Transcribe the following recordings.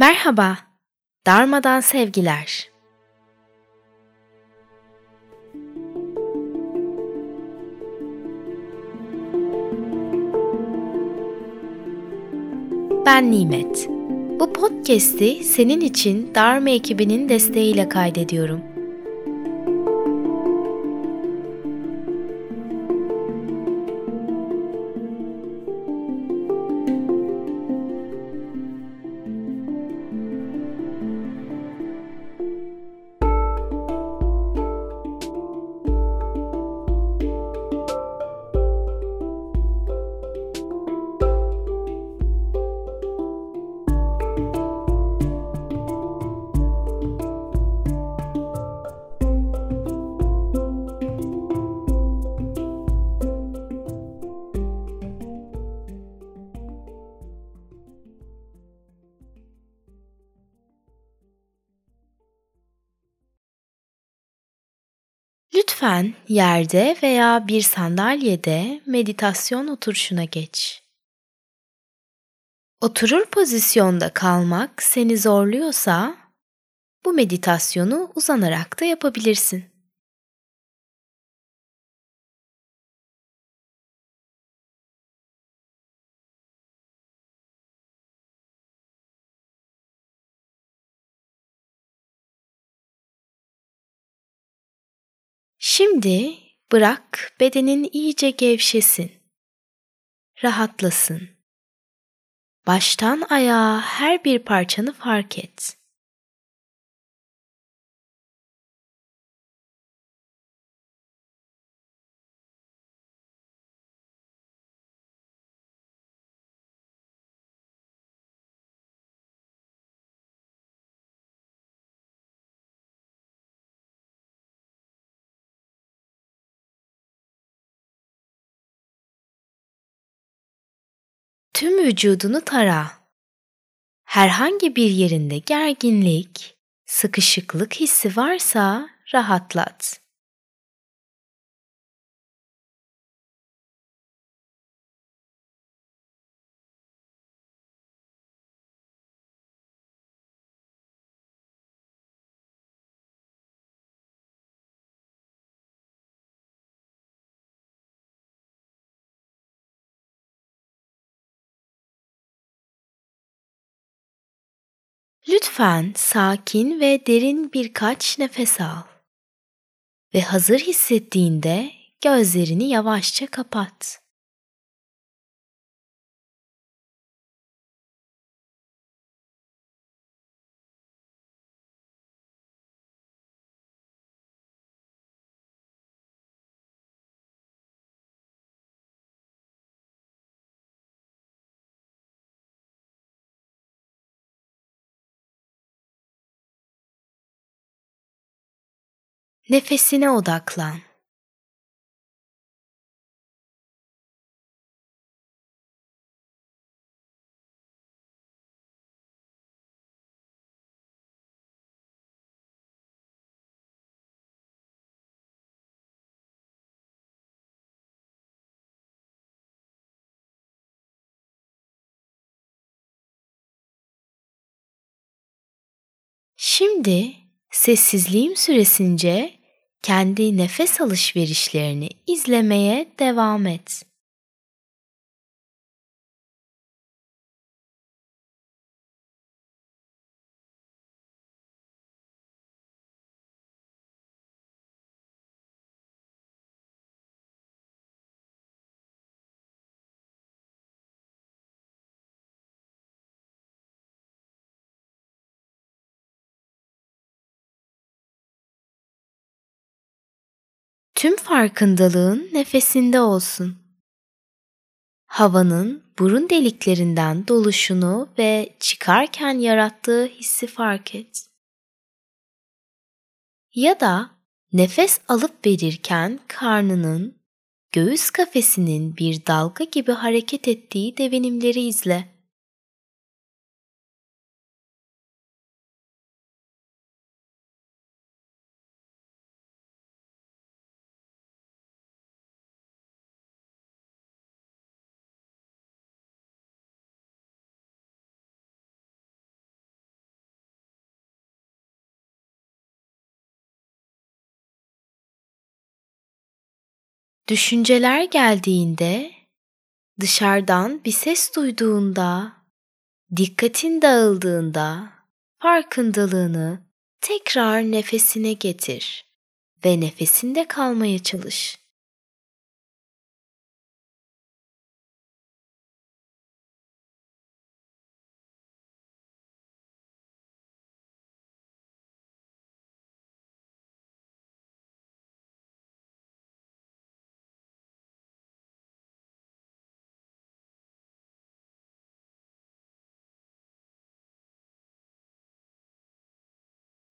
Merhaba, darmadan sevgiler. Ben Nimet. Bu podcast'i senin için Dharma ekibinin desteğiyle kaydediyorum. Lütfen yerde veya bir sandalyede meditasyon oturuşuna geç. Oturur pozisyonda kalmak seni zorluyorsa bu meditasyonu uzanarak da yapabilirsin. Şimdi bırak bedenin iyice gevşesin. Rahatlasın. Baştan ayağa her bir parçanı fark et. Tüm vücudunu tara. Herhangi bir yerinde gerginlik, sıkışıklık hissi varsa rahatlat. Lütfen sakin ve derin birkaç nefes al. Ve hazır hissettiğinde gözlerini yavaşça kapat. Nefesine odaklan. Şimdi sessizliğim süresince kendi nefes alışverişlerini izlemeye devam et. Tüm farkındalığın nefesinde olsun. Havanın burun deliklerinden doluşunu ve çıkarken yarattığı hissi fark et. Ya da nefes alıp verirken karnının, göğüs kafesinin bir dalga gibi hareket ettiği devinimleri izle. Düşünceler geldiğinde, dışarıdan bir ses duyduğunda, dikkatin dağıldığında farkındalığını tekrar nefesine getir ve nefesinde kalmaya çalış.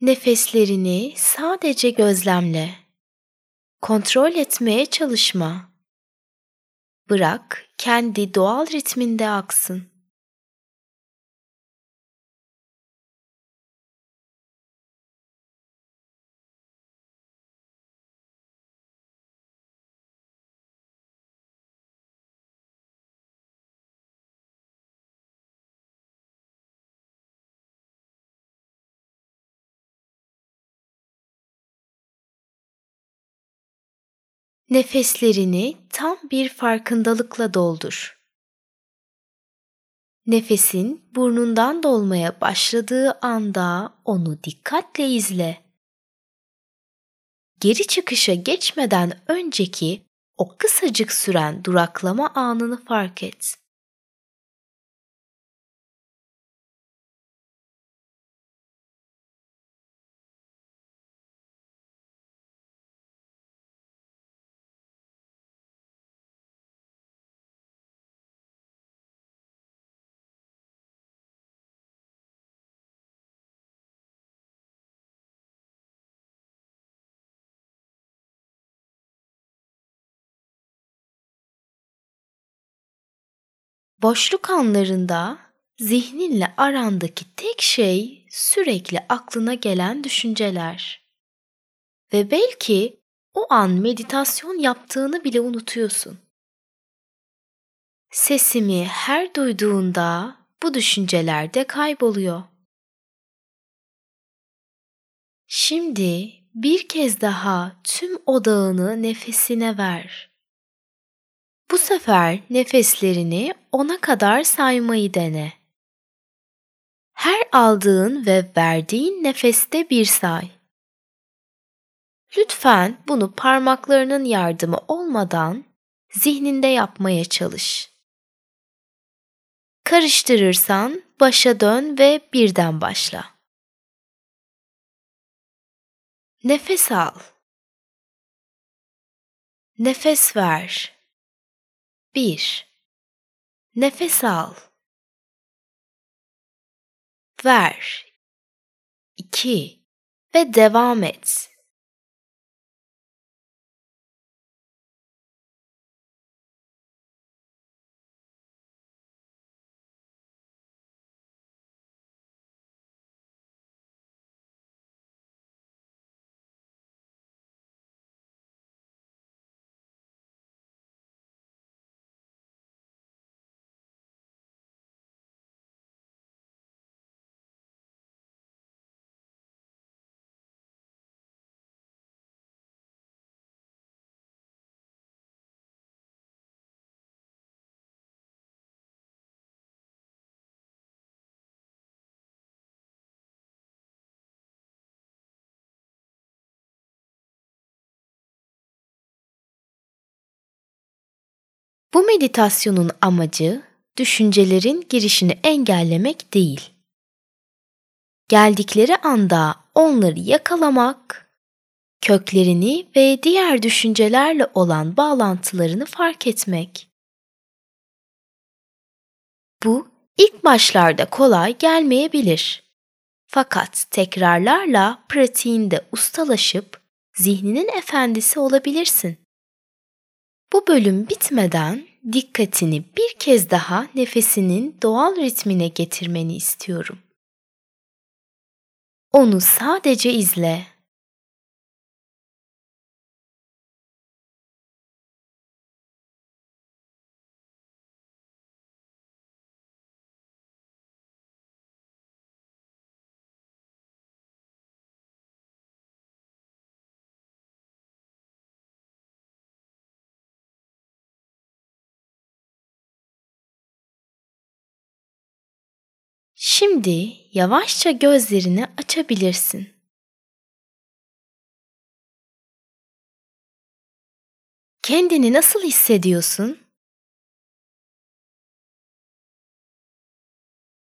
Nefeslerini sadece gözlemle. Kontrol etmeye çalışma. Bırak kendi doğal ritminde aksın. Nefeslerini tam bir farkındalıkla doldur. Nefesin burnundan dolmaya başladığı anda onu dikkatle izle. Geri çıkışa geçmeden önceki o kısacık süren duraklama anını fark et. Boşluk anlarında zihninle arandaki tek şey sürekli aklına gelen düşünceler. Ve belki o an meditasyon yaptığını bile unutuyorsun. Sesimi her duyduğunda bu düşünceler de kayboluyor. Şimdi bir kez daha tüm odağını nefesine ver. Bu sefer nefeslerini ona kadar saymayı dene. Her aldığın ve verdiğin nefeste bir say. Lütfen bunu parmaklarının yardımı olmadan zihninde yapmaya çalış. Karıştırırsan başa dön ve birden başla. Nefes al. Nefes ver. 1. Nefes al. Ver. 2. Ve devam et. Bu meditasyonun amacı düşüncelerin girişini engellemek değil. Geldikleri anda onları yakalamak, köklerini ve diğer düşüncelerle olan bağlantılarını fark etmek. Bu ilk başlarda kolay gelmeyebilir. Fakat tekrarlarla pratiğinde ustalaşıp zihninin efendisi olabilirsin. Bu bölüm bitmeden dikkatini bir kez daha nefesinin doğal ritmine getirmeni istiyorum. Onu sadece izle. Şimdi yavaşça gözlerini açabilirsin. Kendini nasıl hissediyorsun?